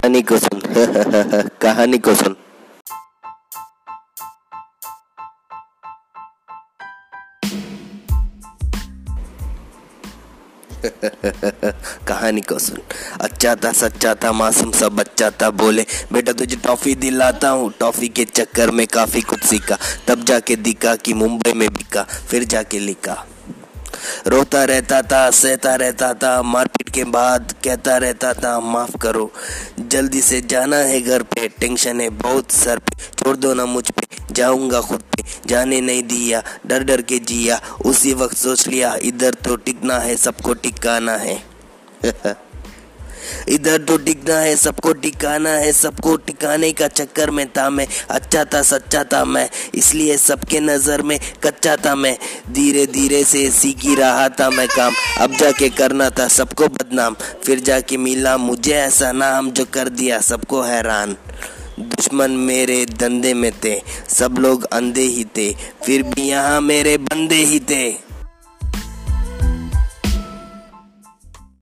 कहानी को सुन। कहानी को सुन। कहानी को सुन। अच्छा था सच्चा था मासूम सा बच्चा था बोले, बेटा तुझे टॉफी दिलाता हूँ। टॉफी के चक्कर में काफ़ी कुछ सीखा। तब जाके दिखा कि मुंबई में बिका, फिर जाके लिखा। रोता रहता था, सहता रहता था मारपीट के बाद कहता रहता था, माफ़ करो, जल्दी से जाना है घर पे, टेंशन है, बहुत सर पे, छोड़ दो ना मुझ पे, जाऊँगा खुद पे, जाने नहीं दिया, डर डर के जिया, उसी वक्त सोच लिया, इधर तो टिकना है, सबको टिकाना है। इधर तो डिगना है, सबको टिकाना है, सबको टिकाने का चक्कर में था मैं। अच्छा था, सच्चा था मैं, इसलिए सबके नज़र में कच्चा था मैं। धीरे धीरे से सीख ही रहा था मैं काम, अब जाके करना था सबको बदनाम। फिर जाके मिला मुझे ऐसा नाम जो कर दिया सबको हैरान। दुश्मन मेरे धंधे में थे, सब लोग अंधे ही थे, फिर भी यहाँ मेरे बंदे ही थे।